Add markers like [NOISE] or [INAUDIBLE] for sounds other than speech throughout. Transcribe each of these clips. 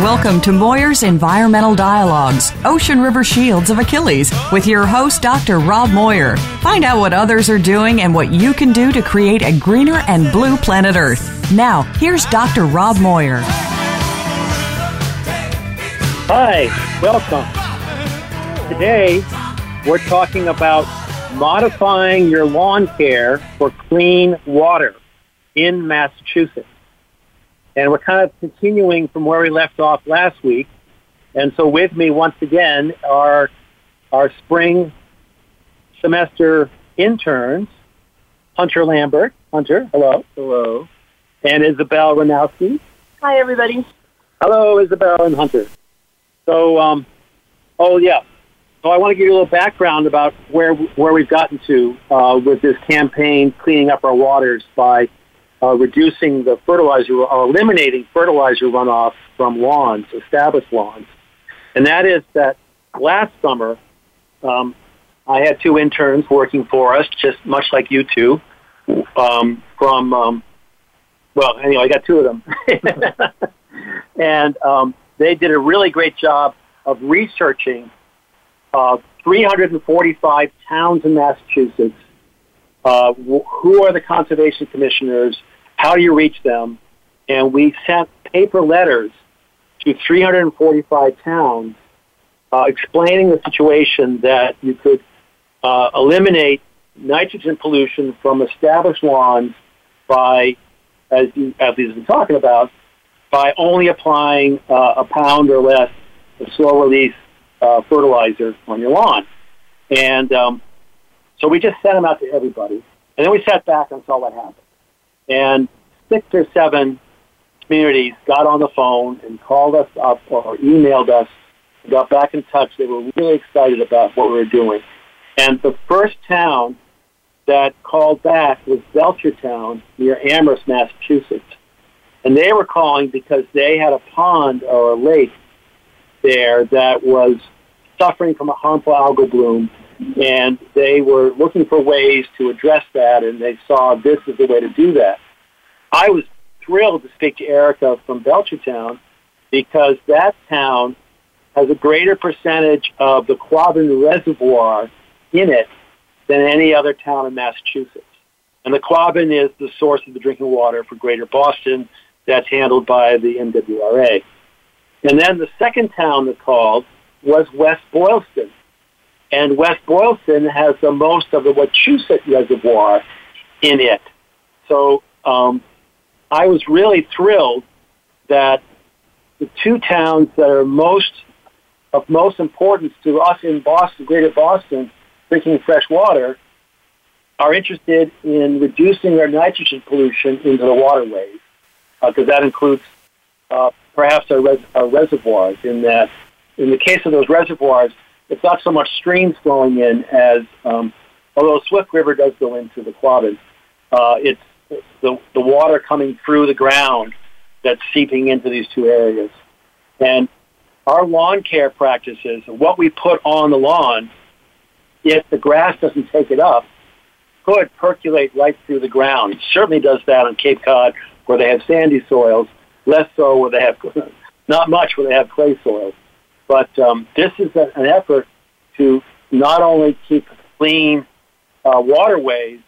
Welcome to Moyer's Environmental Dialogues, Ocean River Shields of Achilles, with your host, Dr. Rob Moyer. Find out what others are doing and what you can do to create a greener and blue planet Earth. Now, here's Dr. Rob Moyer. Hi, welcome. Today, we're talking about modifying your lawn care for clean water in Massachusetts. And we're kind of continuing from where we left off last week. And so with me once again are our spring semester interns, Hunter Lambert. Hunter, hello. Hello. And Isabel Ranowski. Hi, everybody. Hello, Isabel and Hunter. So, um, oh yeah. So I want to give you a little background about where where we've gotten to uh, with this campaign, cleaning up our waters by uh, reducing the fertilizer or eliminating fertilizer runoff from lawns, established lawns. And that is that last summer, um, I had two interns working for us, just much like you two, um, from, um, well, anyway, I got two of them. [LAUGHS] and um, they did a really great job of researching uh, 345 towns in Massachusetts uh, who are the conservation commissioners? How do you reach them? And we sent paper letters to 345 towns uh, explaining the situation that you could uh, eliminate nitrogen pollution from established lawns by, as, you, as we've been talking about, by only applying uh, a pound or less of slow release uh, fertilizer on your lawn. And um, so we just sent them out to everybody. And then we sat back and saw what happened. And six or seven communities got on the phone and called us up or emailed us got back in touch. They were really excited about what we were doing. And the first town that called back was Belchertown near Amherst, Massachusetts. And they were calling because they had a pond or a lake there that was suffering from a harmful algal bloom and they were looking for ways to address that, and they saw this as the way to do that. I was thrilled to speak to Erica from Belchertown because that town has a greater percentage of the Quabbin Reservoir in it than any other town in Massachusetts. And the Quabbin is the source of the drinking water for Greater Boston that's handled by the MWRA. And then the second town that called was West Boylston. And West Boylston has the most of the Wachusett Reservoir in it. So um, I was really thrilled that the two towns that are most of most importance to us in Boston, Greater Boston, drinking fresh water, are interested in reducing their nitrogen pollution into the waterways, because uh, that includes uh, perhaps our, res- our reservoirs. In that, in the case of those reservoirs, it's not so much streams flowing in as, um, although Swift River does go into the Quabbin, uh, it's the, the water coming through the ground that's seeping into these two areas. And our lawn care practices, what we put on the lawn, if the grass doesn't take it up, could percolate right through the ground. It certainly does that on Cape Cod where they have sandy soils, less so where they have, [LAUGHS] not much where they have clay soils. But um, this is a, an effort to not only keep clean uh, waterways,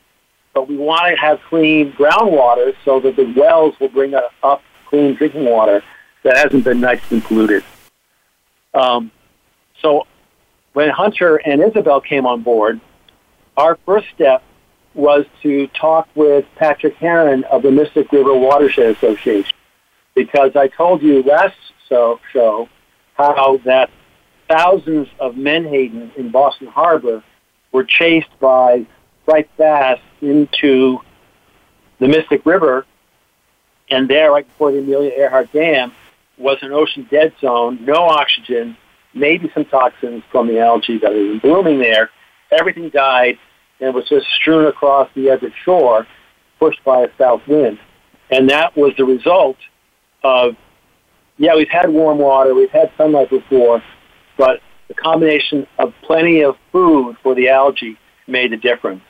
but we want to have clean groundwater so that the wells will bring up clean drinking water that hasn't been nitrogen polluted. Um, so when Hunter and Isabel came on board, our first step was to talk with Patrick Herron of the Mystic River Watershed Association because I told you last so, show how that thousands of menhaden in Boston Harbor were chased by striped bass into the Mystic River, and there, right before the Amelia Earhart Dam, was an ocean dead zone, no oxygen, maybe some toxins from the algae that had been blooming there. Everything died and was just strewn across the Everett shore, pushed by a south wind. And that was the result of yeah, we've had warm water, we've had sunlight before, but the combination of plenty of food for the algae made a difference.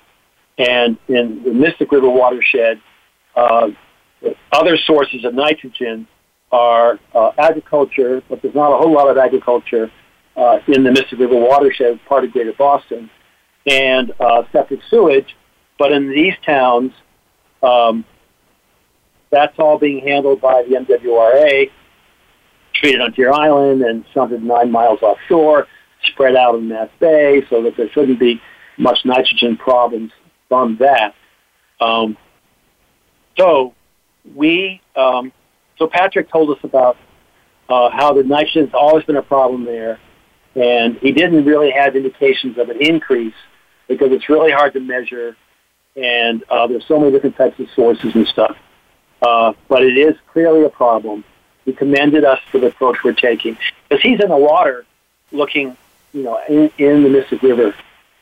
And in the Mystic River watershed, uh, other sources of nitrogen are uh, agriculture, but there's not a whole lot of agriculture uh, in the Mystic River watershed, part of Greater Boston, and uh, septic sewage. But in these towns, um, that's all being handled by the MWRA, treated on Deer Island and shunted nine miles offshore, spread out in Mass Bay, so that there shouldn't be much nitrogen problems from that. Um, so we, um, so Patrick told us about uh, how the nitrogen's always been a problem there, and he didn't really have indications of an increase because it's really hard to measure, and uh, there's so many different types of sources and stuff. Uh, but it is clearly a problem. He commended us for the approach we're taking because he's in the water, looking, you know, in, in the Mystic River,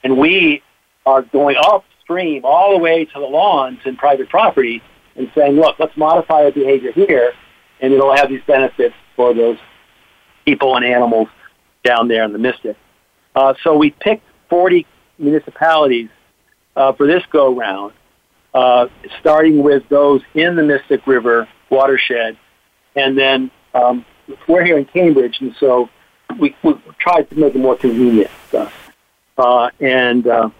and we are going upstream all the way to the lawns and private property and saying, look, let's modify our behavior here, and it'll have these benefits for those people and animals down there in the Mystic. Uh, so we picked 40 municipalities uh, for this go round, uh, starting with those in the Mystic River watershed, and then um, we're here in Cambridge, and so we, we tried to make it more convenient stuff. Uh, and uh,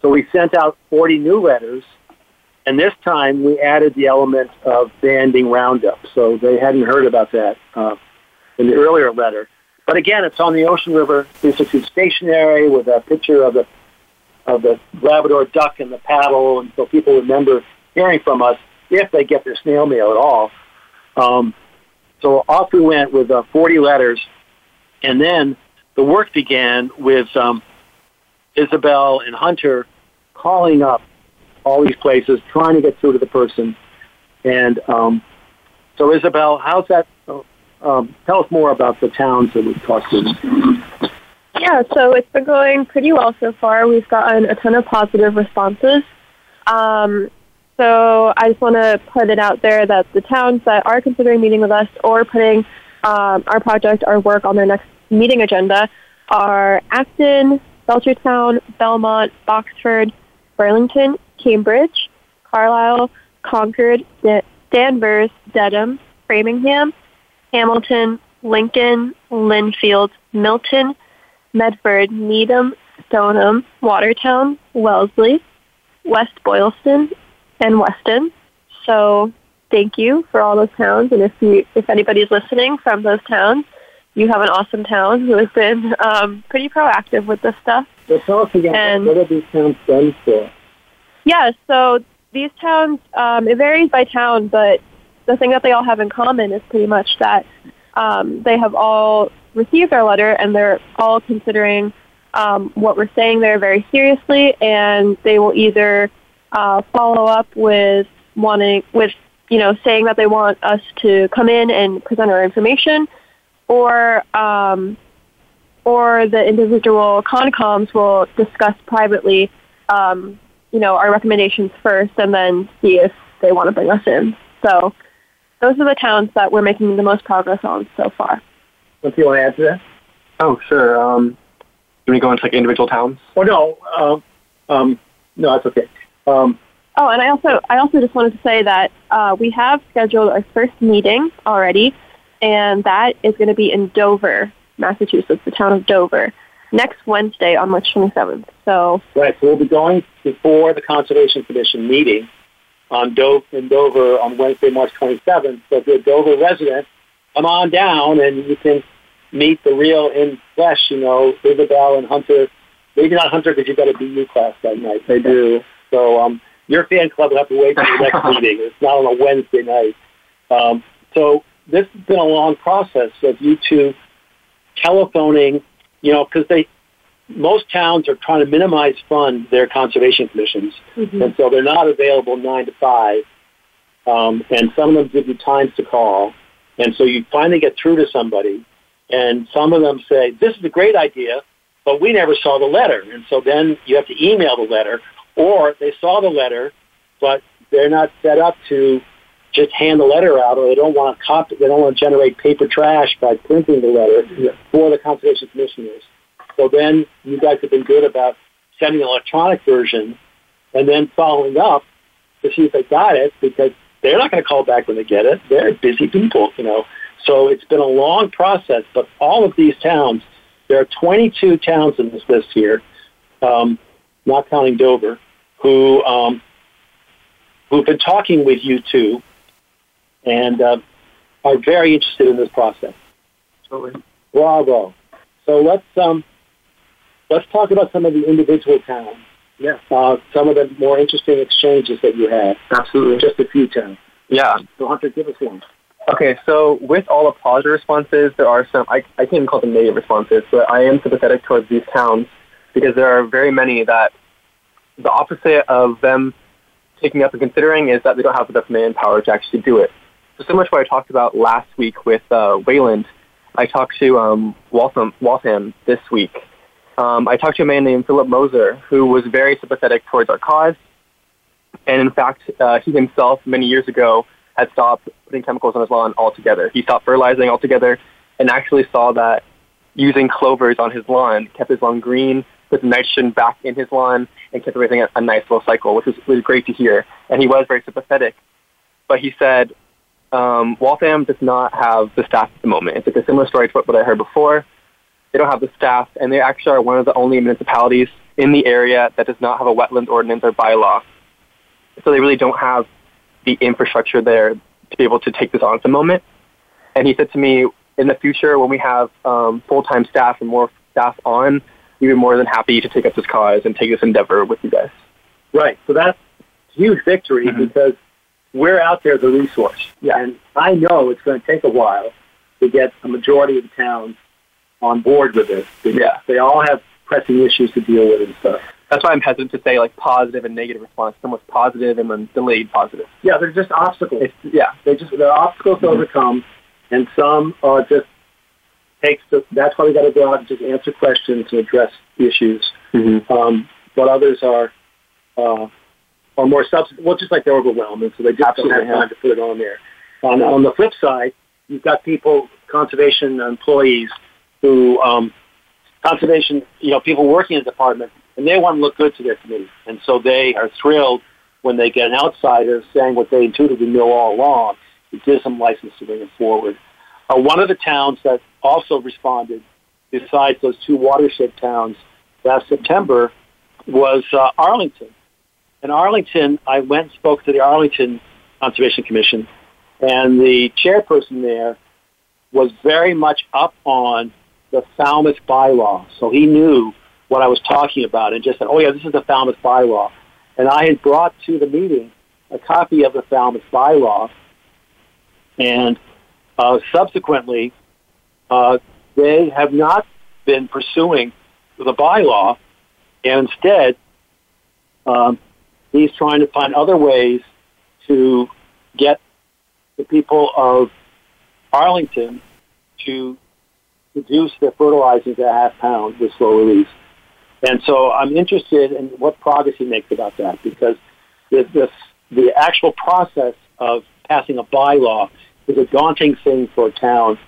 so we sent out 40 new letters, and this time we added the element of banding Roundup. So they hadn't heard about that uh, in the earlier letter. But again, it's on the Ocean River Institute stationery with a picture of the of the Labrador duck and the paddle, and so people remember hearing from us if they get their snail mail at all. Um, so off we went with uh, 40 letters, and then the work began with um, Isabel and Hunter calling up all these places, trying to get through to the person. And um, so, Isabel, how's that? Um, tell us more about the towns that we've talked to. Yeah, so it's been going pretty well so far. We've gotten a ton of positive responses. Um, so I just want to put it out there that the towns that are considering meeting with us or putting um, our project, our work on their next meeting agenda are Acton, Belchertown, Belmont, Boxford, Burlington, Cambridge, Carlisle, Concord, Danvers, Dedham, Framingham, Hamilton, Lincoln, Lynnfield, Milton, Medford, Needham, Stoneham, Watertown, Wellesley, West Boylston, and Weston. So thank you for all those towns. And if you, if anybody's listening from those towns, you have an awesome town who has been um, pretty proactive with this stuff. So tell us again, and, what are these towns done for? Yeah, so these towns, um, it varies by town, but the thing that they all have in common is pretty much that um, they have all received our letter and they're all considering um, what we're saying there very seriously, and they will either uh, follow up with wanting with you know saying that they want us to come in and present our information, or um, or the individual concoms will discuss privately, um, you know, our recommendations first, and then see if they want to bring us in. So those are the towns that we're making the most progress on so far. What do you want to add to that? Oh, sure. Um, do we go into like individual towns? Oh no, um, um, no, that's okay. Um, oh, and I also I also just wanted to say that uh, we have scheduled our first meeting already, and that is going to be in Dover, Massachusetts, the town of Dover, next Wednesday on March 27th. So right, so we'll be going before the Conservation Commission meeting on Do- in Dover on Wednesday, March 27th. So if you're a Dover resident, come on down and you can meet the real in flesh, you know, Isabel and Hunter. Maybe not Hunter because you've got a BU class that night. They do. So um, your fan club will have to wait for the next [LAUGHS] meeting. It's not on a Wednesday night. Um, so this has been a long process of you two telephoning, you know, because they most towns are trying to minimize fund their conservation commissions, mm-hmm. and so they're not available nine to five. Um, and some of them give you times to call, and so you finally get through to somebody, and some of them say, "This is a great idea, but we never saw the letter," and so then you have to email the letter, or they saw the letter, but they're not set up to just hand the letter out, or they don't want to copy, they don't want to generate paper trash by printing the letter yeah. for the conservation commissioners. So then you guys have been good about sending an electronic version and then following up to see if they got it because they're not going to call back when they get it. They're busy people, you know. So it's been a long process, but all of these towns, there are 22 towns in this list here, um, not counting Dover, who um, who've been talking with you two, and uh, are very interested in this process. Absolutely. Bravo. So let's um, let's talk about some of the individual towns. Yeah. Uh, some of the more interesting exchanges that you had. Absolutely. Just a few towns. Yeah. So Hunter, give us one. Okay, so with all the positive responses, there are some, I, I can't even call them negative responses, but I am sympathetic towards these towns because there are very many that the opposite of them taking up and considering is that they don't have enough manpower to actually do it. So similar to what I talked about last week with uh, Wayland, I talked to um, Waltham, Waltham this week. Um, I talked to a man named Philip Moser who was very sympathetic towards our cause. And in fact, uh, he himself, many years ago, had stopped putting chemicals on his lawn altogether. He stopped fertilizing altogether and actually saw that using clovers on his lawn kept his lawn green, put nitrogen back in his lawn, and kept everything a, a nice little cycle, which was, was great to hear. And he was very sympathetic. But he said, um, Waltham does not have the staff at the moment. It's like a similar story to what, what I heard before. They don't have the staff, and they actually are one of the only municipalities in the area that does not have a wetland ordinance or bylaw. So they really don't have the infrastructure there to be able to take this on at the moment. And he said to me, in the future, when we have um, full-time staff and more staff on, we'd be more than happy to take up this cause and take this endeavor with you guys. Right. So that's a huge victory Mhm. because we're out there as a resource. Yeah. And I know it's going to take a while to get a majority of the towns on board with this. Yeah. They all have pressing issues to deal with and stuff. That's why I'm hesitant to say like positive and negative response. Some was positive and then delayed positive. Yeah, they're just obstacles. It's, yeah, They just they're obstacles to Mhm. overcome, and some are just takes. The, that's why we got to go out and just answer questions and address issues. mm-hmm. Um, but others are uh, are more substantive. Well, just like they're overwhelming, so they just Absolutely, don't have time to put it on there. On, on the flip side, you've got people, conservation employees, who um, conservation, you know, people working in the department, and they want to look good to their committee, and so they are thrilled when they get an outsider saying what they intuitively know all along. It gives them license to bring it forward. Uh, one of the towns that also responded, besides those two watershed towns last September, was uh, Arlington. In Arlington, I went and spoke to the Arlington Conservation Commission, and the chairperson there was very much up on the Falmouth bylaw. So he knew what I was talking about and just said, oh, yeah, this is the Falmouth bylaw. And I had brought to the meeting a copy of the Falmouth bylaw, and uh, subsequently, uh, they have not been pursuing the bylaw, and instead, um, he's trying to find other ways to get the people of Arlington to reduce their fertilizing to a half pound with slow release. And so I'm interested in what progress he makes about that because the, the, the actual process of passing a bylaw is a daunting thing for a town to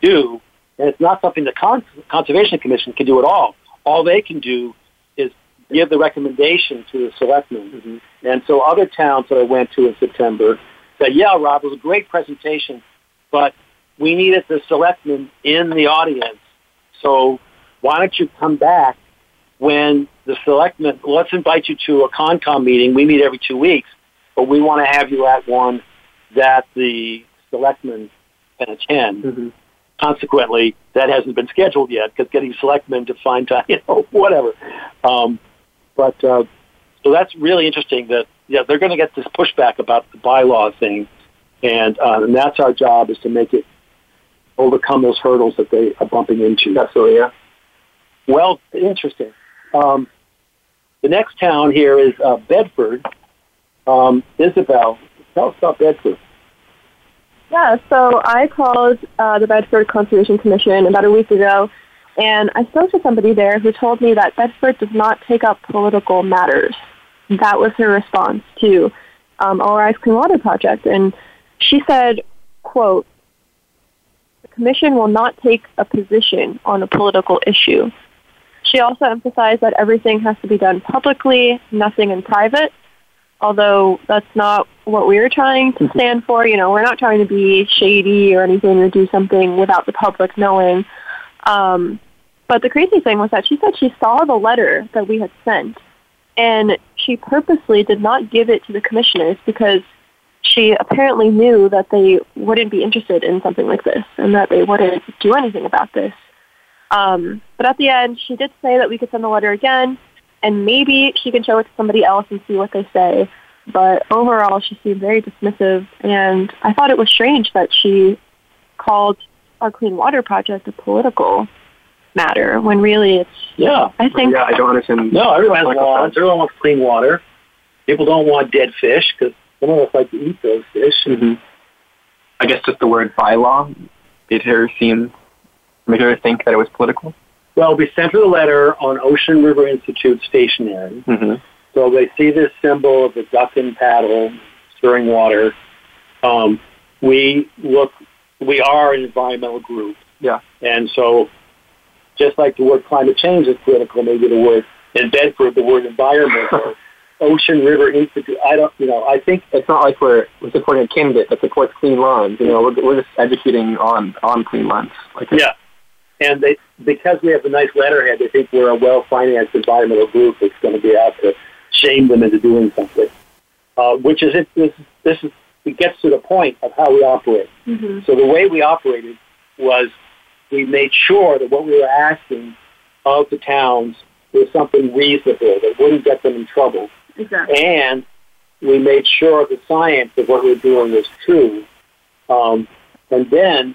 do, and it's not something the Con- Conservation Commission can do at all. All they can do is give the recommendation to the selectmen. And so other towns that I went to in September said, yeah, Rob, it was a great presentation, but we needed the selectmen in the audience. So why don't you come back when the selectmen, let's invite you to a Concom meeting. We meet every two weeks, but we want to have you at one that the selectmen can attend. Mm-hmm. Consequently, that hasn't been scheduled yet because getting selectmen to find time, [LAUGHS] you know, whatever. Um, but uh, so that's really interesting that yeah they're going to get this pushback about the bylaw thing, and uh, and that's our job is to make it overcome those hurdles that they are bumping into. Absolutely, yeah. Well, interesting. Um, the next town here is uh, Bedford. Um, Isabel, tell us about Bedford. Yeah, so I called uh, the Bedford Conservation Commission about a week ago, and I spoke to somebody there who told me that Bedford does not take up political matters. That was her response to um, All Rise Clean Water Project, and she said, "quote The commission will not take a position on a political issue." She also emphasized that everything has to be done publicly, nothing in private. Although that's not what we were trying to stand for. You know, we're not trying to be shady or anything or do something without the public knowing. Um, but the crazy thing was that she said she saw the letter that we had sent, and she purposely did not give it to the commissioners because she apparently knew that they wouldn't be interested in something like this and that they wouldn't do anything about this. Um, but at the end, she did say that we could send the letter again, and maybe she can show it to somebody else and see what they say. But overall, she seemed very dismissive, and I thought it was strange that she called our Clean Water Project a political matter when really it's. Yeah. I think. Yeah, I don't understand. No, everyone has Like a lawns. Everyone wants clean water. People don't want dead fish because some of us like to eat those fish. hmm I guess just the word bylaw made her seem, made her think that it was political. Well, we sent her the letter on Ocean River Institute stationery. Mm-hmm. So they see this symbol of the duck and paddle stirring water. Um, we look, we are an environmental group. Yeah. And so just like the word climate change is political, maybe the word in Bedford, the word environment [LAUGHS] Ocean River Institute. I don't, you know, I think It's not like we're, we're supporting a candidate that supports clean lawns. You know, we're, we're just educating on, on clean lawns. Like, Yeah. And they, because we have a nice letterhead, they think we're a well-financed environmental group that's going to be out to shame them into doing something. Uh, which is it, this, this is, it gets to the point of how we operate. Mhm. So the way we operated was we made sure that what we were asking of the towns was something reasonable that wouldn't get them in trouble. Exactly. And we made sure the science of what we were doing was true. Um, and then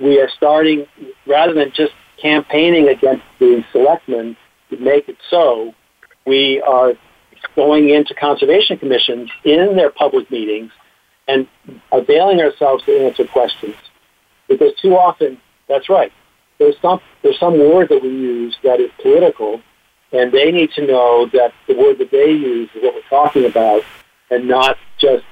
we are starting, rather than just campaigning against the selectmen to make it so, we are going into conservation commissions in their public meetings and availing ourselves to answer questions. Because too often, that's right, there's some, there's some word that we use that is political, and they need to know that the word that they use is what we're talking about, and not just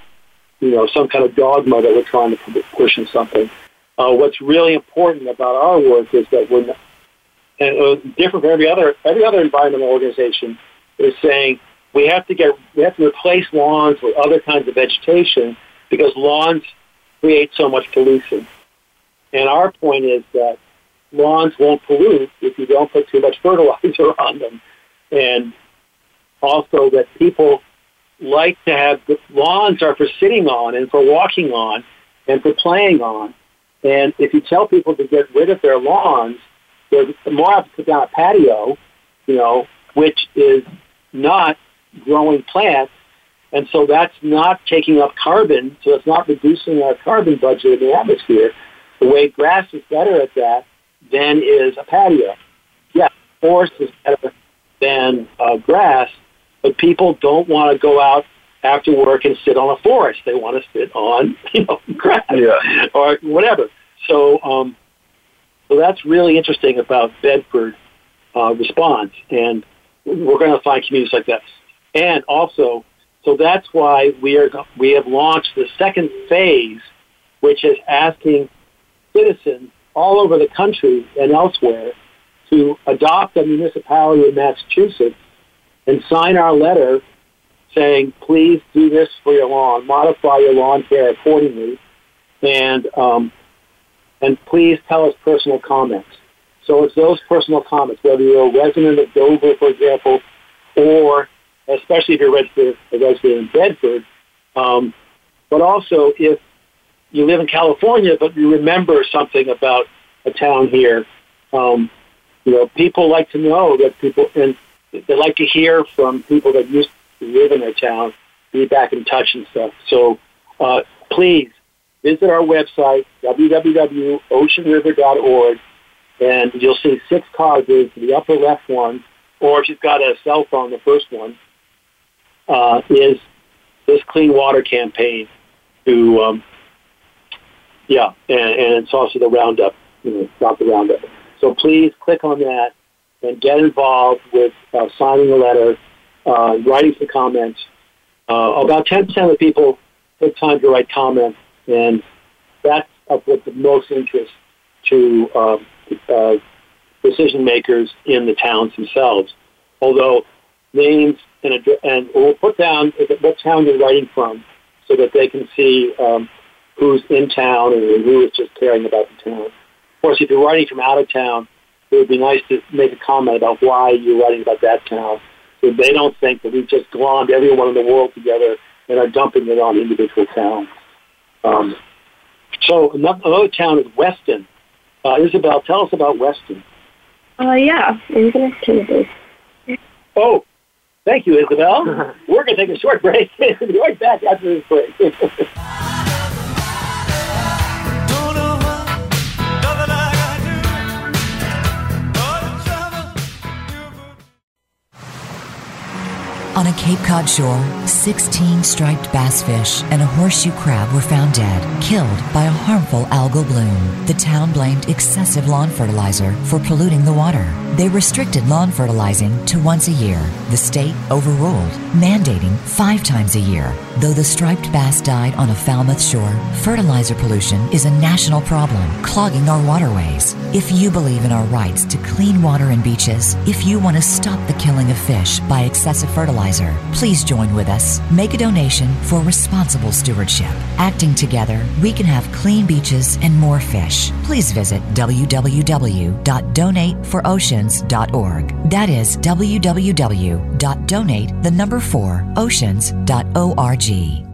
you know some kind of dogma that we're trying to push in something. Uh, what's really important about our work is that we're not, and uh, different from every other every other environmental organization is saying we have to get we have to replace lawns with other kinds of vegetation because lawns create so much pollution. And our point is that lawns won't pollute if you don't put too much [LAUGHS] fertilizer on them. And also that people like to have lawns are for sitting on and for walking on and for playing on. And if you tell people to get rid of their lawns, they're more apt to put down a patio, you know, which is not growing plants. And so that's not taking up carbon, so it's not reducing our carbon budget in the atmosphere. The way grass is better at that than is a patio. Yeah, forest is better than uh, grass, but people don't want to go out after work and sit on a forest. They want to sit on, [LAUGHS] you know, grass Yeah. or whatever. So, um, so that's really interesting about Bedford uh, response, and we're going to find communities like that. And also, so that's why we are we have launched the second phase, which is asking citizens all over the country and elsewhere to adopt a municipality in Massachusetts and sign our letter saying, please do this for your lawn, modify your lawn care accordingly, and um, and please tell us personal comments. So it's those personal comments, whether you're a resident of Dover, for example, or especially if you're resident, a resident in Bedford, um, but also if you live in California, but you remember something about a town here. Um, you know, people like to know that people, and they like to hear from people that used to live in their town, be back in touch and stuff. So uh, please visit our website, www.oceanriver.org, and you'll see six causes, the upper left one, or if you've got a cell phone, the first one, uh, is this clean water campaign to, um, yeah, and, and it's also the roundup, you know, not the roundup. So please click on that and get involved with uh, signing a letter, uh, writing some comments. Uh, about 10% of people take time to write comments, and that's of the most interest to um, uh, decision makers in the towns themselves. Although names and, and we'll put down what town you're writing from so that they can see um, who's in town and who is just caring about the town. Of course, if you're writing from out of town, it would be nice to make a comment about why you're writing about that town so they don't think that we've just glommed everyone in the world together and are dumping it on individual towns. Um, so another, another town is Weston. Uh, Isabel, tell us about Weston. Uh, yeah, I'm going to turn this. Oh, thank you, Isabel. [LAUGHS] We're going to take a short break. We'll [LAUGHS] be right back after this break. [LAUGHS] On a Cape Cod shore, 16 striped bass fish and a horseshoe crab were found dead, killed by a harmful algal bloom. The town blamed excessive lawn fertilizer for polluting the water. They restricted lawn fertilizing to once a year. The state overruled, mandating five times a year. Though the striped bass died on a Falmouth shore, fertilizer pollution is a national problem, clogging our waterways. If you believe in our rights to clean water and beaches, if you want to stop the killing of fish by excessive fertilizer, please join with us. Make a donation for responsible stewardship. Acting together, we can have clean beaches and more fish. Please visit www.donateforoceans.org. That is www.donate the number 4 oceans.org. G.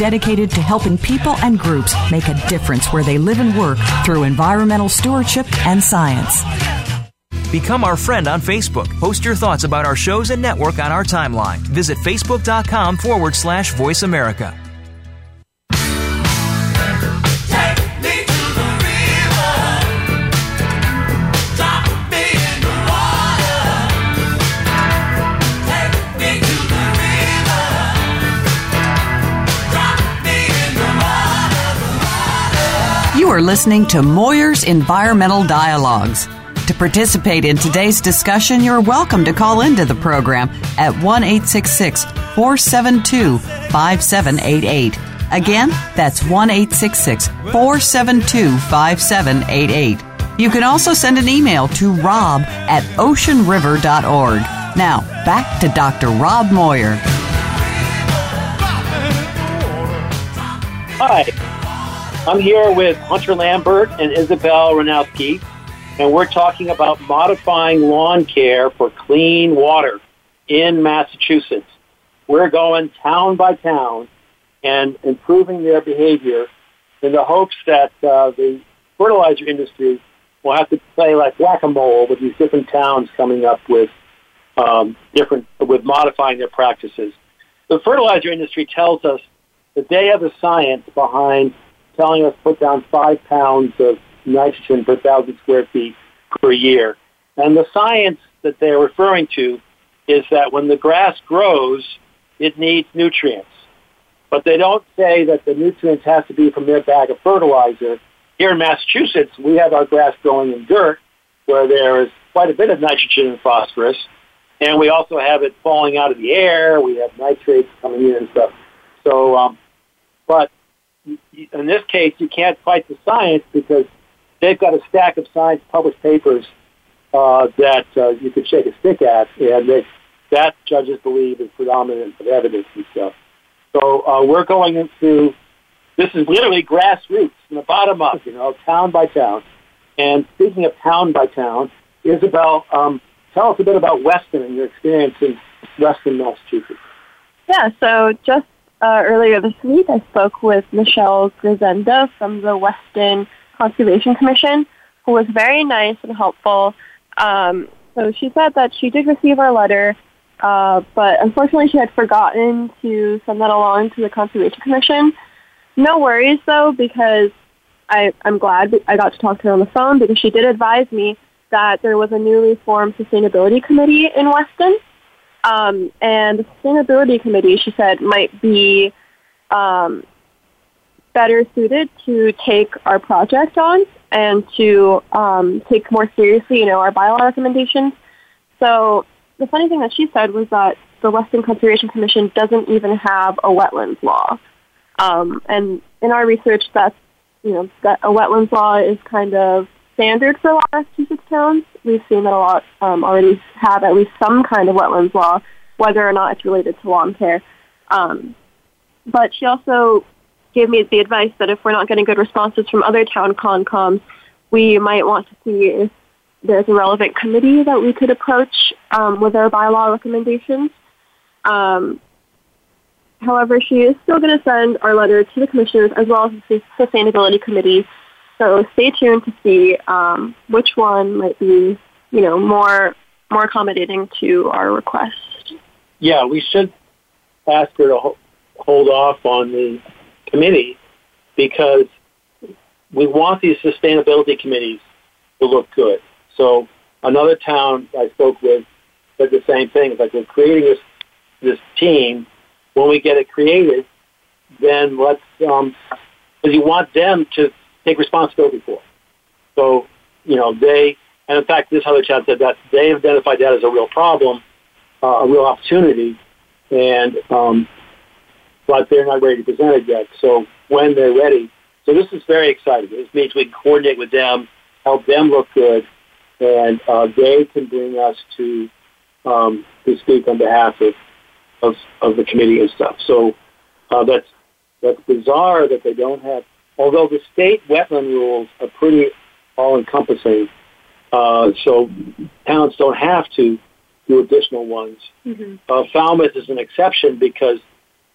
dedicated to helping people and groups make a difference where they live and work through environmental stewardship and science. Become our friend on Facebook. Post your thoughts about our shows and network on our timeline. Visit facebook.com forward slash voice America. You are listening to Moyer's Environmental Dialogues. To participate in today's discussion, you're welcome to call into the program at 1 472 5788. Again, that's 1 472 5788. You can also send an email to rob at oceanriver.org. Now, back to Dr. Rob Moyer. Hi, I'm here with Hunter Lambert and Isabel Ranowski, and we're talking about modifying lawn care for clean water in Massachusetts. We're going town by town and improving their behavior in the hopes that uh, the fertilizer industry will have to play like whack-a-mole with these different towns coming up with um, different with modifying their practices. The fertilizer industry tells us that they have the science behind telling us put down five pounds of nitrogen per thousand square feet per year. And the science that they're referring to is that when the grass grows, it needs nutrients. But they don't say that the nutrients have to be from their bag of fertilizer. Here in Massachusetts, we have our grass growing in dirt where there is quite a bit of nitrogen and phosphorus. And we also have it falling out of the air. We have nitrates coming in and stuff. So, um, but in this case, you can't fight the science because they've got a stack of science published papers uh, that uh, you could shake a stick at, and they, that judges believe is predominant of evidence and stuff. So uh, we're going into this is literally grassroots from the bottom up, you know, town by town. And speaking of town by town, Isabel, um, tell us a bit about Weston and your experience in Weston, Massachusetts. Yeah, so just uh, earlier this week, I spoke with Michelle Grisenda from the Weston Conservation Commission, who was very nice and helpful. Um, so she said that she did receive our letter, uh, but unfortunately she had forgotten to send that along to the Conservation Commission. No worries though, because I, I'm glad I got to talk to her on the phone because she did advise me that there was a newly formed sustainability committee in Weston. Um, and the sustainability committee, she said, might be um, better suited to take our project on and to um, take more seriously, you know, our bylaw recommendations. So the funny thing that she said was that the Weston Conservation Commission doesn't even have a wetlands law. Um, and in our research, that's you know that a wetlands law is kind of standard for a lot of Massachusetts towns. We've seen that a lot um, already have at least some kind of wetlands law, whether or not it's related to lawn care. Um, but she also gave me the advice that if we're not getting good responses from other town concoms, we might want to see if there's a relevant committee that we could approach um, with our bylaw recommendations. Um, however, she is still going to send our letter to the commissioners as well as the sustainability committee. So stay tuned to see um, which one might be, you know, more more accommodating to our request. Yeah, we should ask her to ho- hold off on the committee because we want these sustainability committees to look good. So another town I spoke with said the same thing. It's like we're creating this this team. When we get it created, then let's um, because you want them to take responsibility for. So you know they, and in fact, this other chat said that they identified that as a real problem, uh, a real opportunity, and um, but they're not ready to present it yet. So when they're ready, so this is very exciting. This means we can coordinate with them, help them look good, and uh, they can bring us to um, to speak on behalf of, of of the committee and stuff. So uh, that's that's bizarre that they don't have. Although the state wetland rules are pretty all encompassing, uh, so towns don't have to do additional ones. Mm-hmm. Uh, Falmouth is an exception because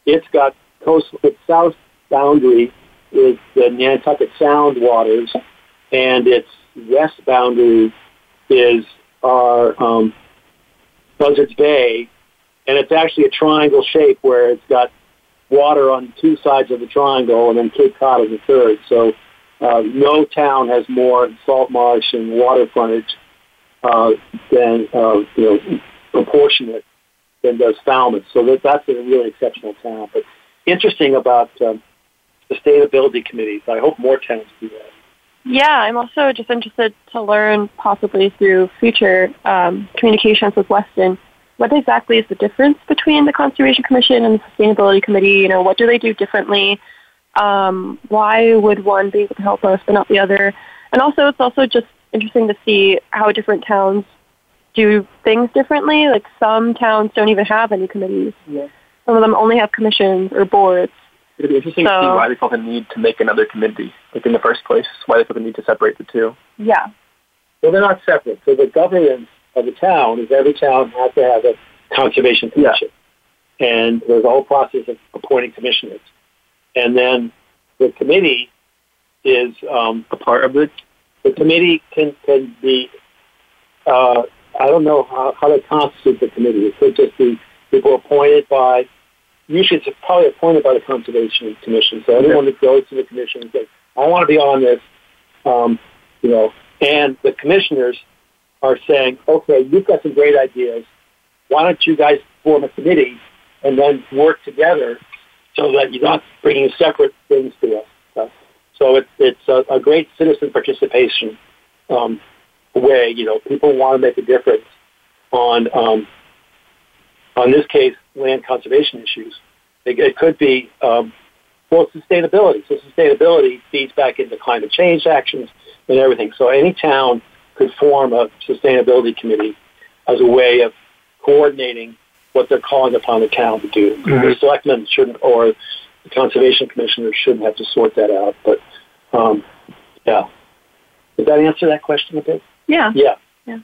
it's got coast. Its south boundary is the Nantucket Sound waters, and its west boundary is our um, Buzzards Bay, and it's actually a triangle shape where it's got water on two sides of the triangle, and then Cape Cod is the third. So uh, no town has more salt marsh and water frontage uh, than uh, you know proportionate than does Falmouth. So that, that's a really exceptional town. But interesting about um, sustainability committees. I hope more towns do that. Yeah, I'm also just interested to learn, possibly through future um, communications with Weston, what exactly is the difference between the Conservation Commission and the Sustainability Committee? You know, what do they do differently? Um, why would one be able to help us but not the other? And also, it's also just interesting to see how different towns do things differently. Like some towns don't even have any committees. Yeah. Some of them only have commissions or boards. It'd be interesting to see why they felt the need to make another committee, like in the first place. Why they felt the need to separate the two. Yeah. Well, they're not separate. So the governance of the town is every town has to have a conservation commission, and there's a whole process of appointing commissioners, and then the committee is um, A part of it. the committee can can be. Uh, I don't know how, how to constitute the committee. It could just be people appointed by. Usually, it's probably appointed by the conservation commission. So anyone that goes to the commission and says, "I want to be on this," um, you know, and the commissioners are saying, "Okay, you've got some great ideas. Why don't you guys form a committee and then work together so that you're not bringing separate things to us?" Uh, so it's it's a, a great citizen participation um, way. You know, people want to make a difference on um, on this case land conservation issues. It, it could be um, well sustainability. So sustainability feeds back into climate change actions and everything. So any town could form a sustainability committee as a way of coordinating what they're calling upon the town to do. The selectmen shouldn't, or the conservation commissioners shouldn't have to sort that out. But um, yeah, did that answer that question a bit? Yeah. Yeah. Yeah.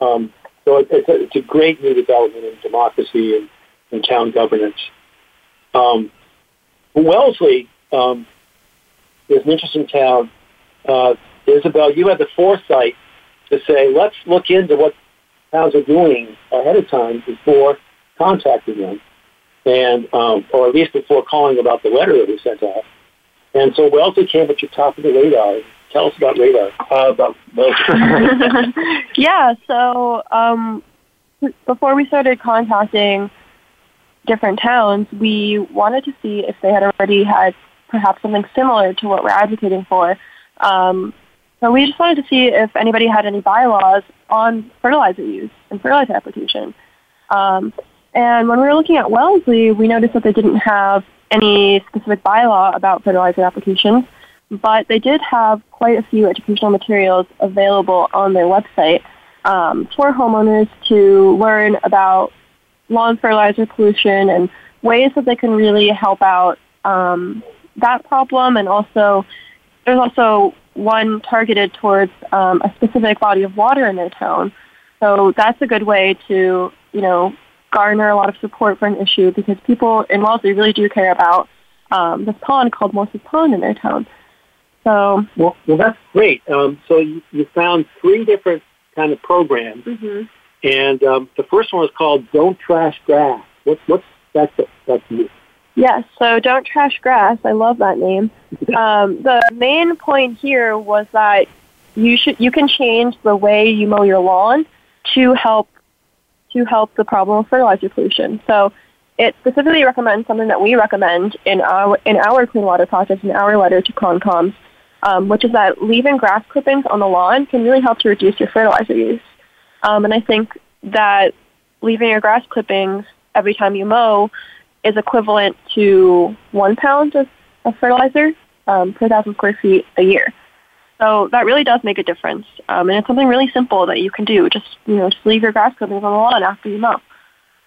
Um, So it, it's, a, it's a great new development in democracy and, and town governance. Um, Wellesley um, is an interesting town. Uh, Isabel, you had the foresight to say, let's look into what towns are doing ahead of time before contacting them, and um, or at least before calling about the letter that we sent out. And so Wellesley came at your top of the radar. Tell us about radar. Uh, about Wellesley. [LAUGHS] yeah. So um, before we started contacting different towns, we wanted to see if they had already had perhaps something similar to what we're advocating for. Um, so we just wanted to see if anybody had any bylaws on fertilizer use and fertilizer application. Um, and when we were looking at Wellesley, we noticed that they didn't have any specific bylaw about fertilizer applications, but they did have quite a few educational materials available on their website um, for homeowners to learn about lawn fertilizer pollution and ways that they can really help out um, that problem and also there's also one targeted towards um, a specific body of water in their town. So that's a good way to, you know, garner a lot of support for an issue because people in Wellesley really do care about um, this pond called Morse's Pond in their town. So well, well, that's great. Um, so you, you found three different kind of programs, mm-hmm. and um, the first one was called "Don't Trash Grass." What, what's that's that's new. Yes, so don't trash grass. I love that name. [LAUGHS] Um, the main point here was that you should you can change the way you mow your lawn to help to help the problem of fertilizer pollution. So it specifically recommends something that we recommend in our in our clean water project in our letter to Concoms, um, which is that leaving grass clippings on the lawn can really help to reduce your fertilizer use. Um, and I think that leaving your grass clippings every time you mow is equivalent to one pound of, of fertilizer um, per thousand square feet a year. So that really does make a difference, um, and it's something really simple that you can do. Just you know, just leave your grass clippings on the lawn after you mow.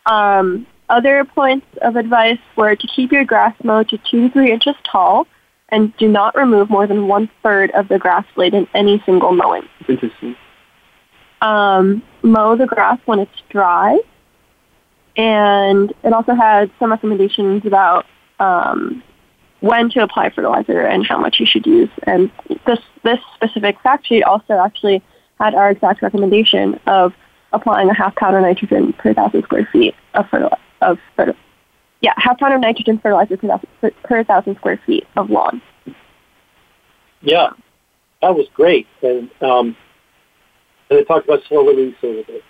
Um, other points of advice were to keep your grass mowed to two to three inches tall, and do not remove more than one third of the grass blade in any single mowing. Interesting. Um, mow the grass when it's dry and it also had some recommendations about um, when to apply fertilizer and how much you should use. And this this specific fact sheet also actually had our exact recommendation of applying a half pound of nitrogen per thousand square feet of fertilizer. Of fertilizer. Yeah, half pound of nitrogen fertilizer per thousand, per, per thousand square feet of lawn. Yeah, that was great. And, um, and they talked about slow release a little bit.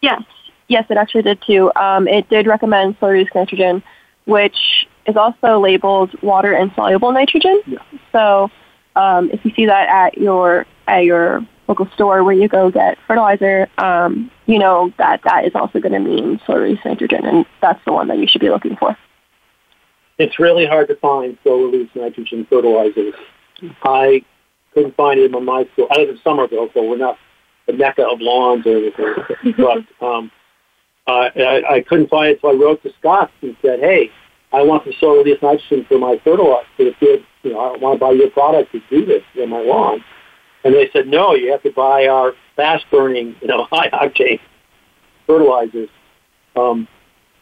Yes, Yes, it actually did too. Um, it did recommend slow release nitrogen, which is also labeled water insoluble nitrogen. Yeah. So um, if you see that at your at your local store where you go get fertilizer, um, you know that that is also going to mean slow release nitrogen, and that's the one that you should be looking for. It's really hard to find slow release nitrogen fertilizers. I couldn't find it in my store. I live in Somerville, so we're not the mecca of lawns or anything. [LAUGHS] but um, uh, I, I couldn't find it, so I wrote to Scott and said, "Hey, I want to sow this nitrogen for my fertilizer the field. You know, I want to buy your product to do this in my lawn." And they said, "No, you have to buy our fast-burning, you know, [LAUGHS] high octane fertilizers." Um,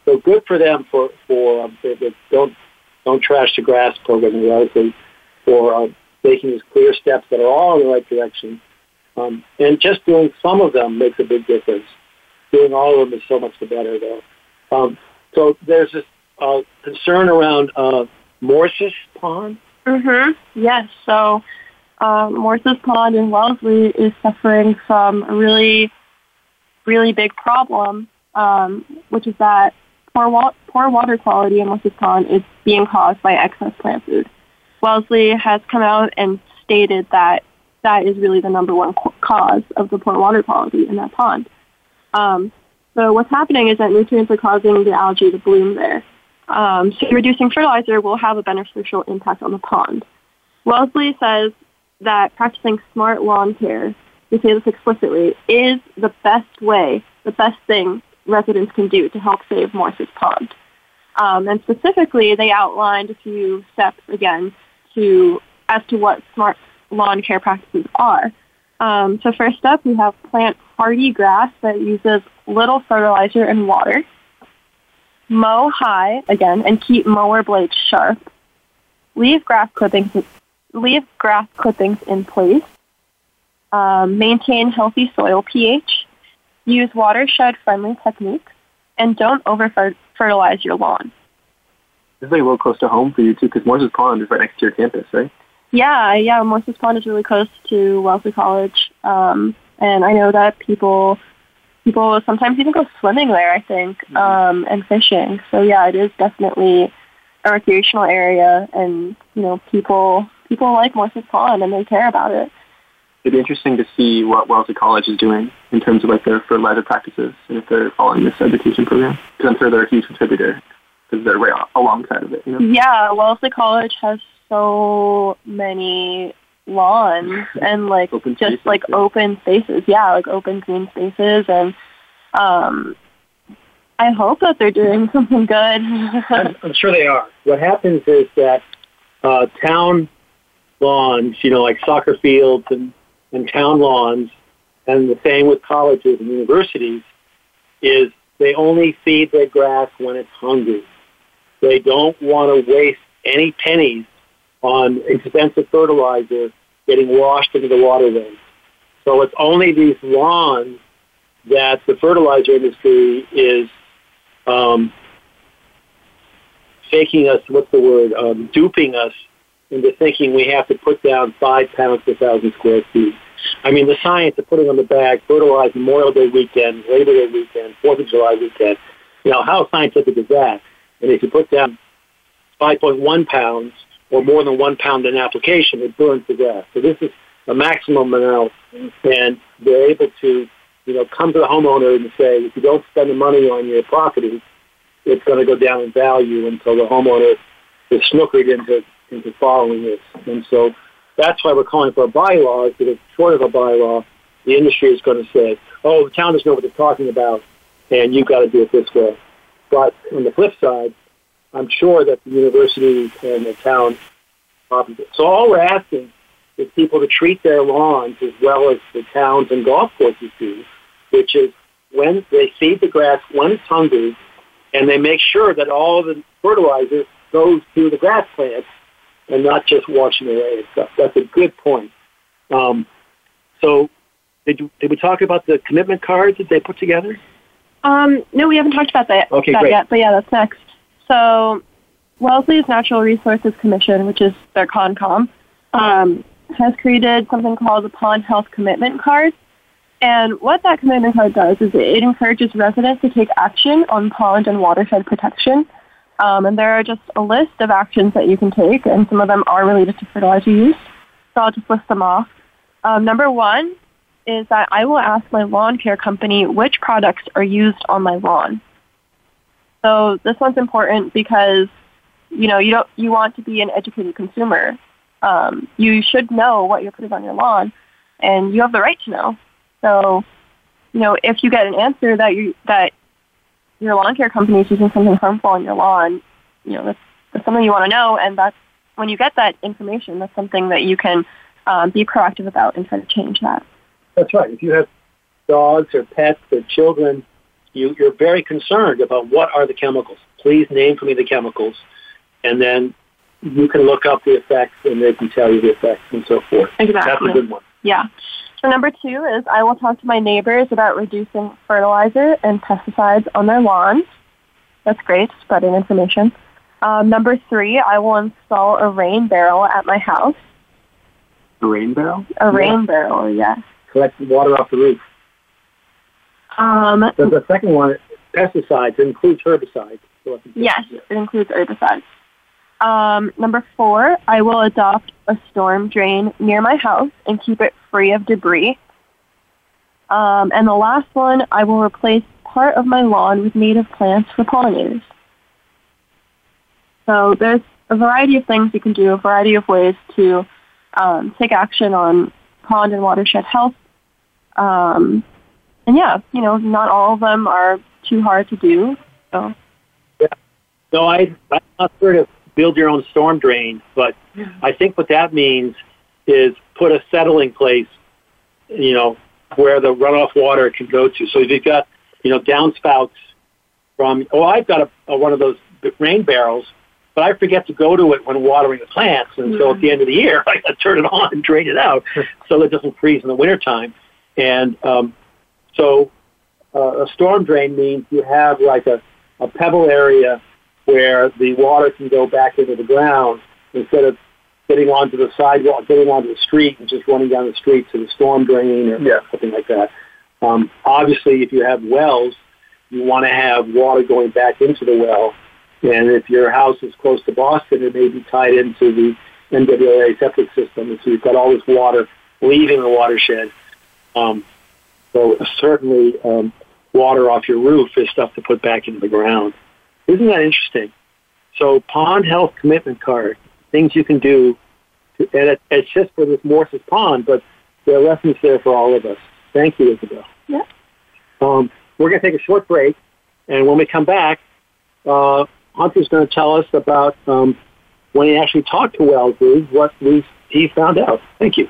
so good for them for for um, they, they don't don't trash the grass program obviously for uh, making these clear steps that are all in the right direction. Um, and just doing some of them makes a big difference doing all of them is so much the better, though. Um, so there's this uh, concern around uh, Morse's Pond. Mm-hmm. Yes. So um, Morse's Pond in Wellesley is suffering from a really, really big problem, um, which is that poor, wa- poor water quality in Morse's Pond is being caused by excess plant food. Wellesley has come out and stated that that is really the number one cause of the poor water quality in that pond. Um, so what's happening is that nutrients are causing the algae to bloom there. Um, so reducing fertilizer will have a beneficial impact on the pond. Wellesley says that practicing smart lawn care, to say this explicitly, is the best way, the best thing residents can do to help save Morse's Pond. Um, and specifically, they outlined a few steps again to as to what smart lawn care practices are. Um, so first up, we have plant hardy grass that uses little fertilizer and water. Mow high again and keep mower blades sharp. Leave grass clippings leave grass clippings in place. Um, maintain healthy soil pH. Use watershed friendly techniques and don't over fertilize your lawn. This is like a little close to home for you too, because Morse's Pond is right next to your campus, right? Yeah, yeah. Morse's Pond is really close to Wellesley College, um, and I know that people people sometimes even go swimming there. I think mm-hmm. um, and fishing. So yeah, it is definitely a recreational area, and you know people people like Morse's Pond and they care about it. It'd be interesting to see what Wellesley College is doing in terms of like their fertilizer practices and if they're following this education program. Because I'm sure they're a huge contributor because they're right alongside of it. You know? Yeah, Wellesley College has so many lawns and [LAUGHS] like open just spaces, like yeah. open spaces. Yeah, like open green spaces and um I hope that they're doing [LAUGHS] something good. I'm, I'm sure they are. What happens is that uh, town lawns, you know, like soccer fields and, and town lawns, and the same with colleges and universities, is they only feed their grass when it's hungry. They don't want to waste any pennies on expensive fertilizer getting washed into the waterways. So it's only these lawns that the fertilizer industry is um, faking us, what's the word, um, duping us into thinking we have to put down five pounds per thousand square feet. I mean, the science of putting on the bag, fertilize Memorial Day weekend, Labor Day weekend, Fourth of July weekend, you know, how scientific is that? And if you put down 5.1 pounds or more than one pound in application, it burns the grass. So this is a maximum amount, and they're able to, you know, come to the homeowner and say, if you don't spend the money on your property, it's going to go down in value until the homeowner is snookered into into following this. And so that's why we're calling for a bylaw, because short of a bylaw, the industry is going to say, oh, the town doesn't know what they're talking about, and you've got to do it this way. But on the flip side, I'm sure that the universities and the town, so all we're asking is people to treat their lawns as well as the towns and golf courses do, which is when they feed the grass when it's hungry, and they make sure that all the fertilizer goes to the grass plants and not just washing away and stuff. That's a good point. Um, so did, you, did we talk about the commitment cards that they put together? Um, no, we haven't talked about that, okay, that great. yet, but yeah, that's next. So Wellesley's Natural Resources Commission, which is their CONCOM, um, has created something called the Pond Health Commitment Card. And what that commitment card does is it encourages residents to take action on pond and watershed protection. Um, and there are just a list of actions that you can take, and some of them are related to fertilizer use. So I'll just list them off. Um, number one is that I will ask my lawn care company which products are used on my lawn. So this one's important because you know you don't you want to be an educated consumer. Um, you should know what you're putting on your lawn, and you have the right to know. So, you know, if you get an answer that you that your lawn care company is using something harmful on your lawn, you know, that's, that's something you want to know, and that's when you get that information, that's something that you can um, be proactive about and try to change that. That's right. If you have dogs or pets or children, you, you're very concerned about what are the chemicals. Please name for me the chemicals, and then you can look up the effects, and they can tell you the effects and so forth. Exactly. That's a good one. Yeah. So number two is I will talk to my neighbors about reducing fertilizer and pesticides on their lawns. That's great, spreading information. Um, number three, I will install a rain barrel at my house. A rain barrel? A rain barrel, yes. Collect water off the roof. Um, The, the second one, pesticides, includes herbicides. So yes, it includes herbicides. Um, number four, I will adopt a storm drain near my house and keep it free of debris. Um, and the last one, I will replace part of my lawn with native plants for pollinators. So there's a variety of things you can do, a variety of ways to um, take action on pond and watershed health. Um, and yeah, you know, not all of them are too hard to do. So No, I, I'm not sure to build your own storm drain, but I think what that means is put a settling place, you know, where the runoff water can go to. So if you've got you know, downspouts from. Oh, I've got a, a one of those rain barrels, but I forget to go to it when watering the plants, and so at the end of the year, [LAUGHS] I got to turn it on and drain it out [LAUGHS] so it doesn't freeze in the wintertime. And um, so, uh, a storm drain means you have like a, a pebble area where the water can go back into the ground instead of getting onto the sidewalk, getting onto the street, and just running down the street to the storm drain or Yeah. something like that. Um, obviously, if you have wells, you want to have water going back into the well. And if your house is close to Boston, it may be tied into the NWA septic system. And so you've got all this water leaving the watershed. Um, so certainly um, water off your roof is stuff to put back into the ground. Isn't that interesting? So pond health commitment card, things you can do. To, and it, it's just for this Morse's pond, but there are lessons there for all of us. Thank you, Isabel. Yeah. Um, we're going to take a short break, and when we come back, uh, Hunter's going to tell us about um, when he actually talked to Wellesley, what we, he found out. Thank you.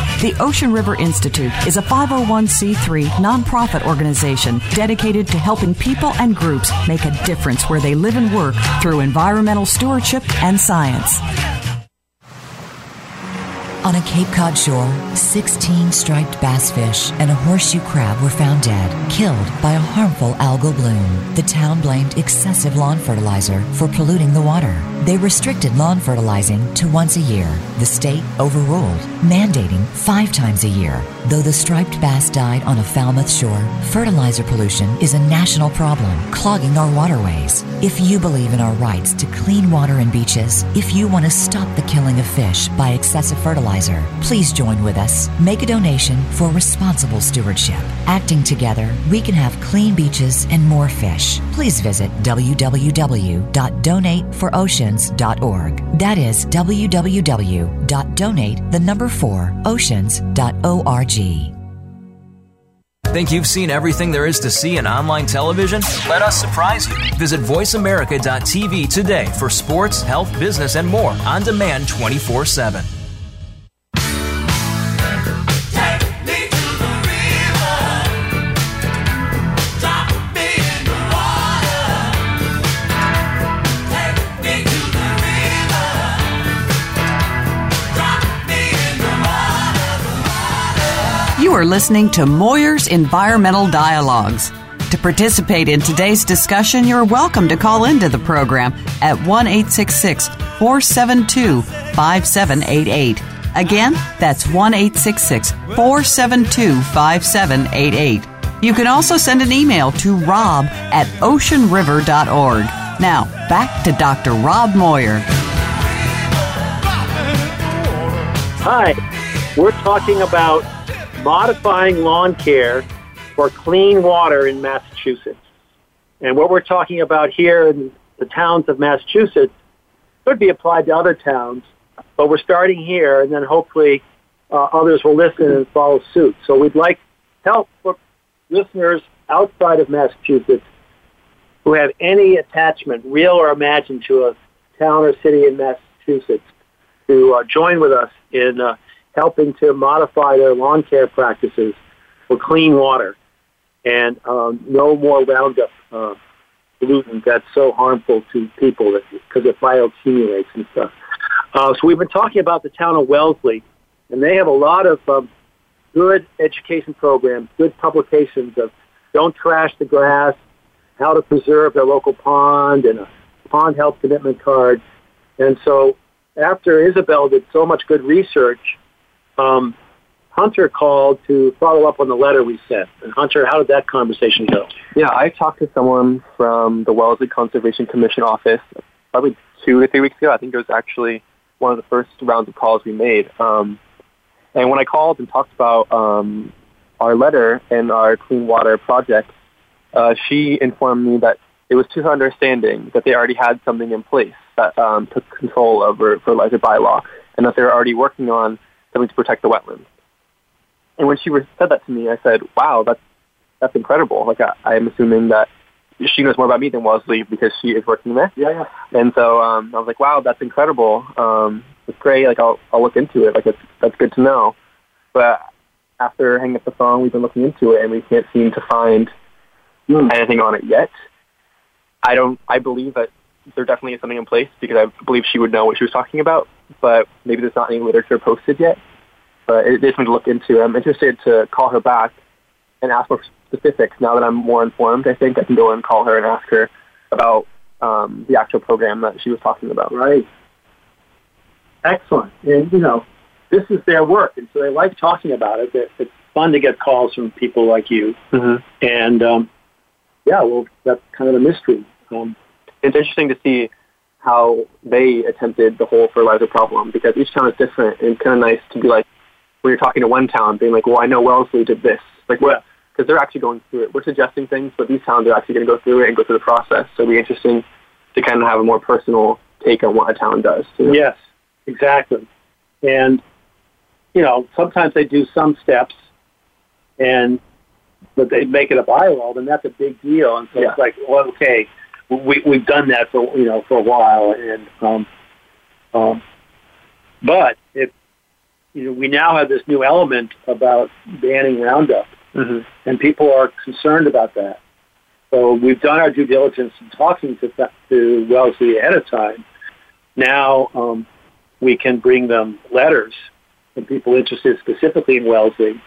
The Ocean River Institute is a 501c3 nonprofit organization dedicated to helping people and groups make a difference where they live and work through environmental stewardship and science. On a Cape Cod shore, 16 striped bass fish and a horseshoe crab were found dead, killed by a harmful algal bloom. The town blamed excessive lawn fertilizer for polluting the water. They restricted lawn fertilizing to once a year. The state overruled, mandating five times a year. Though the striped bass died on a Falmouth shore, fertilizer pollution is a national problem, clogging our waterways. If you believe in our rights to clean water and beaches, if you want to stop the killing of fish by excessive fertilizer, please join with us. Make a donation for responsible stewardship. Acting together, we can have clean beaches and more fish. Please visit www.donateforoceans.org. That is www.donate the number 4 oceans.org. Think you've seen everything there is to see in online television? Let us surprise you. Visit VoiceAmerica.tv today for sports, health, business, and more on demand 24 7. Are listening to Moir's Environmental Dialogues. To participate in today's discussion, you're welcome to call into the program at 1 472 5788. Again, that's 1 472 5788. You can also send an email to rob at oceanriver.org. Now, back to Dr. Rob Moyer. Hi, we're talking about modifying lawn care for clean water in Massachusetts. And what we're talking about here in the towns of Massachusetts could be applied to other towns, but we're starting here, and then hopefully uh, others will listen and follow suit. So we'd like help for listeners outside of Massachusetts who have any attachment, real or imagined, to a town or city in Massachusetts to uh, join with us in uh, helping to modify their lawn care practices for clean water and um, no more Roundup uh, pollutant that's so harmful to people because it bioaccumulates and stuff. Uh, so we've been talking about the town of Wellesley, and they have a lot of um, good education programs, good publications of don't trash the grass, how to preserve their local pond, and a pond health commitment card. And so after Isabel did so much good research, um, Hunter called to follow up on the letter we sent. And Hunter, how did that conversation go? Yeah, I talked to someone from the Wellesley Conservation Commission office probably two or three weeks ago. I think it was actually one of the first rounds of calls we made. Um, and when I called and talked about um, our letter and our clean water project, uh, she informed me that it was to her understanding that they already had something in place that um, took control over fertilizer bylaw and that they were already working on something to protect the wetlands. And when she said that to me, I said, "Wow, that's that's incredible." Like I, I'm assuming that she knows more about me than Wellesley because she is working there. Yeah, yeah. And so um, I was like, "Wow, that's incredible. Um, it's great. Like I'll I'll look into it. Like it's, that's good to know." But after hanging up the phone, we've been looking into it, and we can't seem to find mm. anything on it yet. I don't. I believe that there definitely is something in place because I believe she would know what she was talking about. But maybe there's not any literature posted yet but it is something to look into. I'm interested to call her back and ask more specifics. Now that I'm more informed, I think I can go and call her and ask her about um, the actual program that she was talking about. Right. Excellent. And, you know, this is their work, and so they like talking about it. It's fun to get calls from people like you. Mm-hmm. And, um, yeah, well, that's kind of a mystery. Um, it's interesting to see how they attempted the whole fertilizer problem because each town is different. And it's kind of nice to be like, when you're talking to one town, being like, well, I know Wellesley did this. Like, what? Because they're actually going through it. We're suggesting things, but these towns are actually going to go through it and go through the process. So it'll be interesting to kind of have a more personal take on what a town does. You know? Yes, exactly. And, you know, sometimes they do some steps and but they make it a bylaw, then that's a big deal. And so yeah. it's like, well, okay, we we've done that for you know for a while, and um, um, but if you know, we now have this new element about banning Roundup, mm-hmm. and people are concerned about that. So we've done our due diligence in talking to, to Wellesley ahead of time. Now um, we can bring them letters from people interested specifically in Wellesley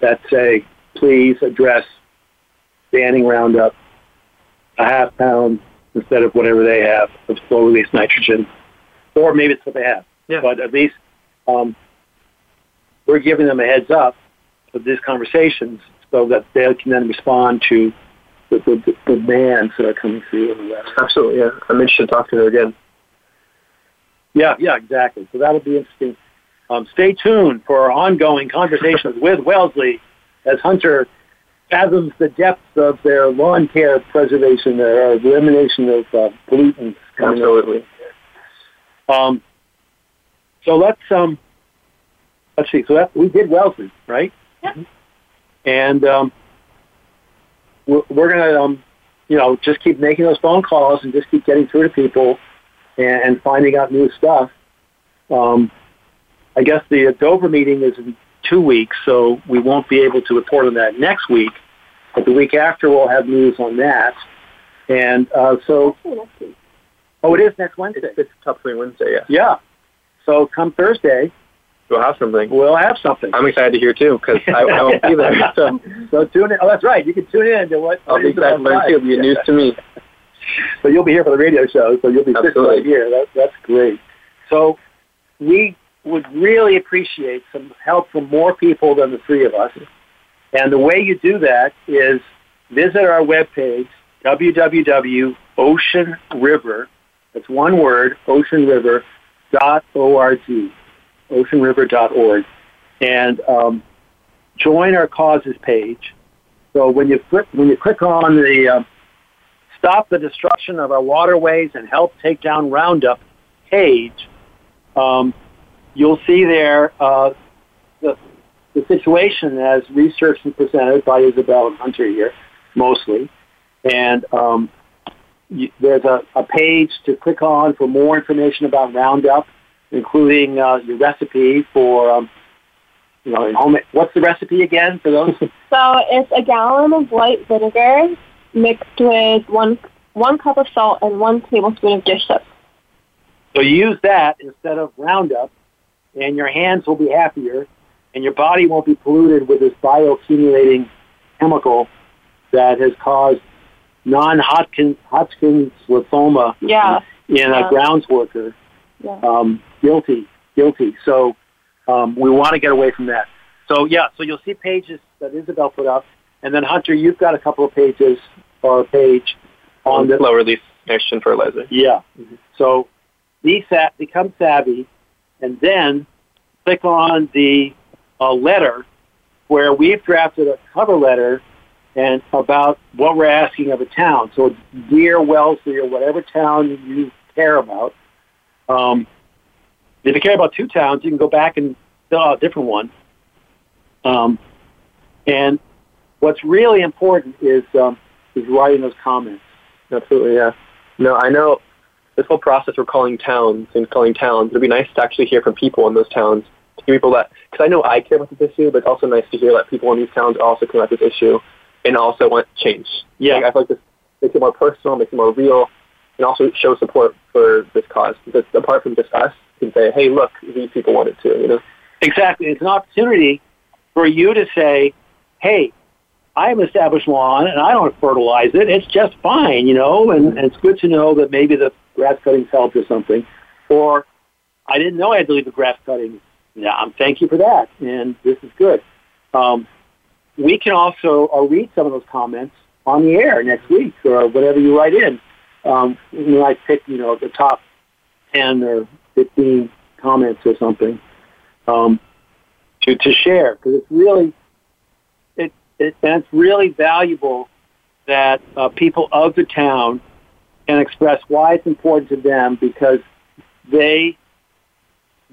that say, please address banning Roundup a half pound instead of whatever they have of slow release nitrogen, or maybe it's what they have. Yeah. But at least um, we're giving them a heads up of these conversations so that they can then respond to the, the, the demands that are coming through. Absolutely, yeah. I'm interested to talk to her again. Yeah, yeah, exactly. So that'll be interesting. Um, stay tuned for our ongoing conversations [LAUGHS] with Wellesley as Hunter fathoms the depths of their lawn care preservation, their elimination of uh, pollutants. Absolutely. Um, so let's um, let's see. So that, we did Wellesley, right? Yeah. And um, we're, we're going to, um, you know, just keep making those phone calls and just keep getting through to people and, and finding out new stuff. Um, I guess the Dover meeting is in two weeks, so we won't be able to report on that next week. But the week after, we'll have news on that. And uh, so, oh, it is next Wednesday. It's, it's Top Three Wednesday, yeah. Yeah. So come Thursday, We'll have something. We'll have something. I'm excited to hear too because I, I won't be there. So. [LAUGHS] so tune in. Oh, that's right. You can tune in to what. I'll be excited to learn too. It'll be news to me. so you'll be here for the radio show. So you'll be Absolutely. right here. That, that's great. So we would really appreciate some help from more people than the three of us. And the way you do that is visit our webpage, www.oceanriver, that's one word, oceanriver.org oceanriver.org, and um, join our causes page. So when you click when you click on the uh, stop the destruction of our waterways and help take down Roundup page, um, you'll see there uh, the the situation as researched and presented by Isabel and Hunter here, mostly, and um, you, there's a, a page to click on for more information about Roundup including uh, your recipe for, um, you know, home. What's the recipe again for those? [LAUGHS] so it's a gallon of white vinegar mixed with one one cup of salt and one tablespoon of dish soap. So you use that instead of Roundup, and your hands will be happier, and your body won't be polluted with this bioaccumulating chemical that has caused non-Hodgkin Hodgkin's lymphoma Yeah. in Yeah. a grounds worker. Yeah. Um, guilty, guilty. So um, we want to get away from that. So yeah, so you'll see pages that Isabel put up, and then Hunter, you've got a couple of pages or a page on the low release nitrogen fertilizer. yeah. So be sa- become savvy, and then click on the uh, letter where we've drafted a cover letter and about what we're asking of a town. So dear Wellesley or whatever town you care about. Um, if you care about two towns, you can go back and fill out a different one. Um, and what's really important is um, is writing those comments. Absolutely, yeah. No, I know this whole process we're calling towns and calling towns. It'd be nice to actually hear from people in those towns, to hear people that because I know I care about this issue, but it's also nice to hear that people in these towns also care about this issue and also want change. Yeah. Like, I feel like this makes it more personal, makes it more real, and also show support for this cause. Because apart from just us, you can say, "Hey, look, these people want it too." You know. Exactly. It's an opportunity for you to say, hey, I have established lawn and I don't fertilize it. It's just fine, you know, and, and it's good to know that maybe the grass cuttings helped or something. Or I didn't know I had to leave the grass cutting. Yeah, um, thank you for that. And this is good. Um, we can also uh, read some of those comments on the air next week or whatever you write in. Um, might pick, you know, the top 10 or 15 comments or something um, to to share because it's really it, it and it's really valuable that uh, people of the town can express why it's important to them because they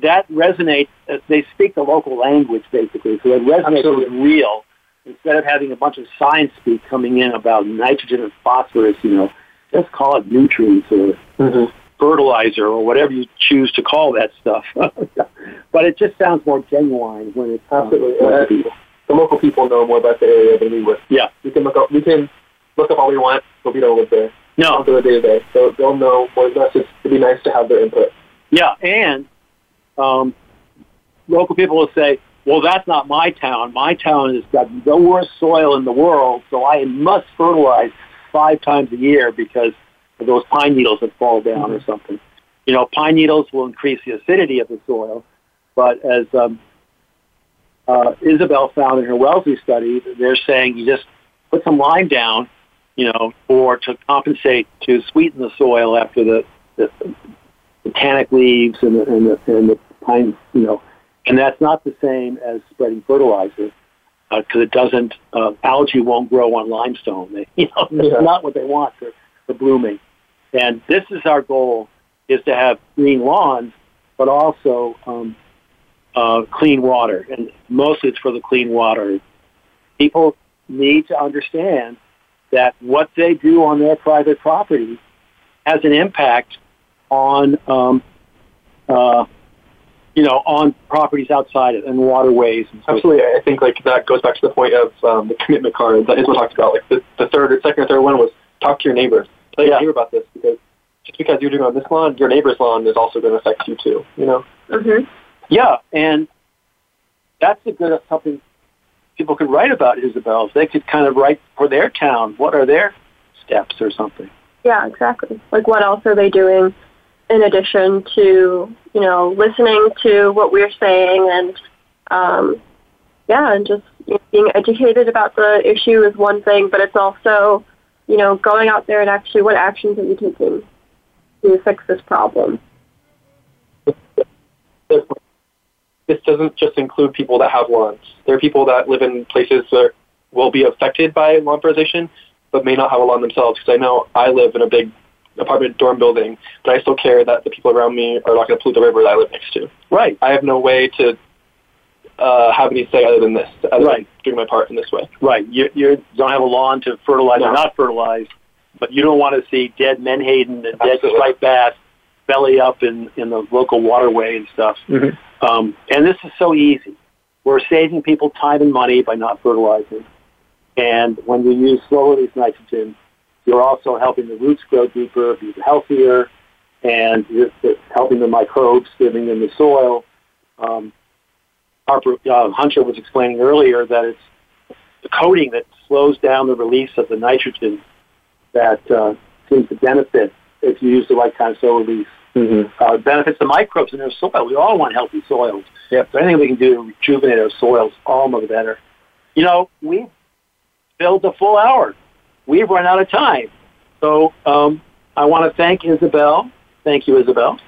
that resonates. uh, They speak the local language basically, so it resonates Absolutely. with real instead of having a bunch of science speak coming in about nitrogen and phosphorus. You know, just call it nutrients or Mm-hmm. fertilizer or whatever you choose to call that stuff. [LAUGHS] but it just sounds more genuine when it's um, Absolutely. Uh, people. The local people know more about the area than we would. Yeah. We can look up. We can look up all we want, but we don't live there. No, for the day to day. So they'll know more than us. It'd be nice to have their input. yeah, and um, local people will say, "Well, that's not my town. My town has got the worst soil in the world, so I must fertilize five times a year because of those pine needles that fall down or something." You know, pine needles will increase the acidity of the soil, but as um, uh, Isabel found in her Wellesley study, they're saying you just put some lime down, you know, or to compensate to sweeten the soil after the, the, the tannic leaves and the, and the and the pine, you know, and that's not the same as spreading fertilizer because it doesn't uh, algae won't grow on limestone. [LAUGHS] They, you know, that's Yeah. not what they want for, for blooming. And this is our goal: is to have green lawns, but also um, uh, clean water, and mostly it's for the clean water. People need to understand that what they do on their private property has an impact on, um, uh, you know, on properties outside it and waterways. And so Absolutely. I think like that goes back to the point of um, the commitment card that Isma talked about. Like the, the third or second or third one was talk to your neighbors. Tell your Yeah. neighbor about this because just because you're doing it on this lawn, your neighbor's lawn is also going to affect you too. You know. Mm-hmm. Yeah, and that's a good something people could write about, Isabel. If they could kind of write for their town, what are their steps or something? Yeah, exactly. Like, what else are they doing in addition to, you know, listening to what we're saying and, um, yeah, and just you know, being educated about the issue is one thing, but it's also, you know, going out there and actually what actions are you taking to fix this problem? This doesn't just include people that have lawns. There are people that live in places that will be affected by lawn fertilization, but may not have a lawn themselves. Because I know I live in a big apartment dorm building, but I still care that the people around me are not going to pollute the river that I live next to. Right. I have no way to uh, have any say other than this, other Right. than doing my part in this way. Right. You, you don't have a lawn to fertilize No. or not fertilize, but you don't want to see dead menhaden and dead striped bass belly up in, in the local waterway and stuff. Mhm. Um, and this is so easy. We're saving people time and money by not fertilizing. And when you use slow release nitrogen, you're also helping the roots grow deeper, be healthier, and it's helping the microbes living in the soil. Um, Harper uh, Hunter was explaining earlier that it's the coating that slows down the release of the nitrogen that uh, seems to benefit if you use the right kind of soil release. Mm-hmm. Uh, benefits the microbes in our soil. We all want healthy soils. Yep. So anything we can do to rejuvenate our soils, all the better. You know, we've filled the full hour. We've run out of time. So um, I want to thank Isabel. Thank you, Isabel.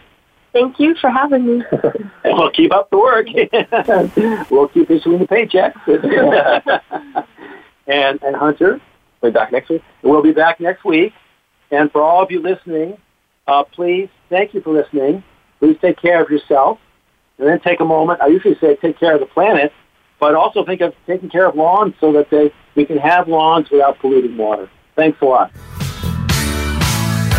Thank you for having me. and [LAUGHS] we'll keep up the work. [LAUGHS] we'll keep issuing the paychecks. [LAUGHS] and, and Hunter. We'll be back next week. We'll be back next week. And for all of you listening, uh, please, thank you for listening. Please take care of yourself. And then take a moment. I usually say take care of the planet, but also think of taking care of lawns so that they, we can have lawns without polluting water. Thanks a lot.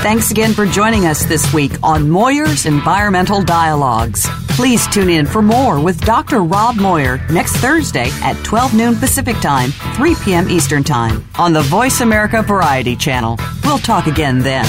Thanks again for joining us this week on Moir's Environmental Dialogues. Please tune in for more with Dr. Rob Moyer next Thursday at 12 noon Pacific Time, 3 p.m. Eastern Time on the Voice America Variety Channel. We'll talk again then.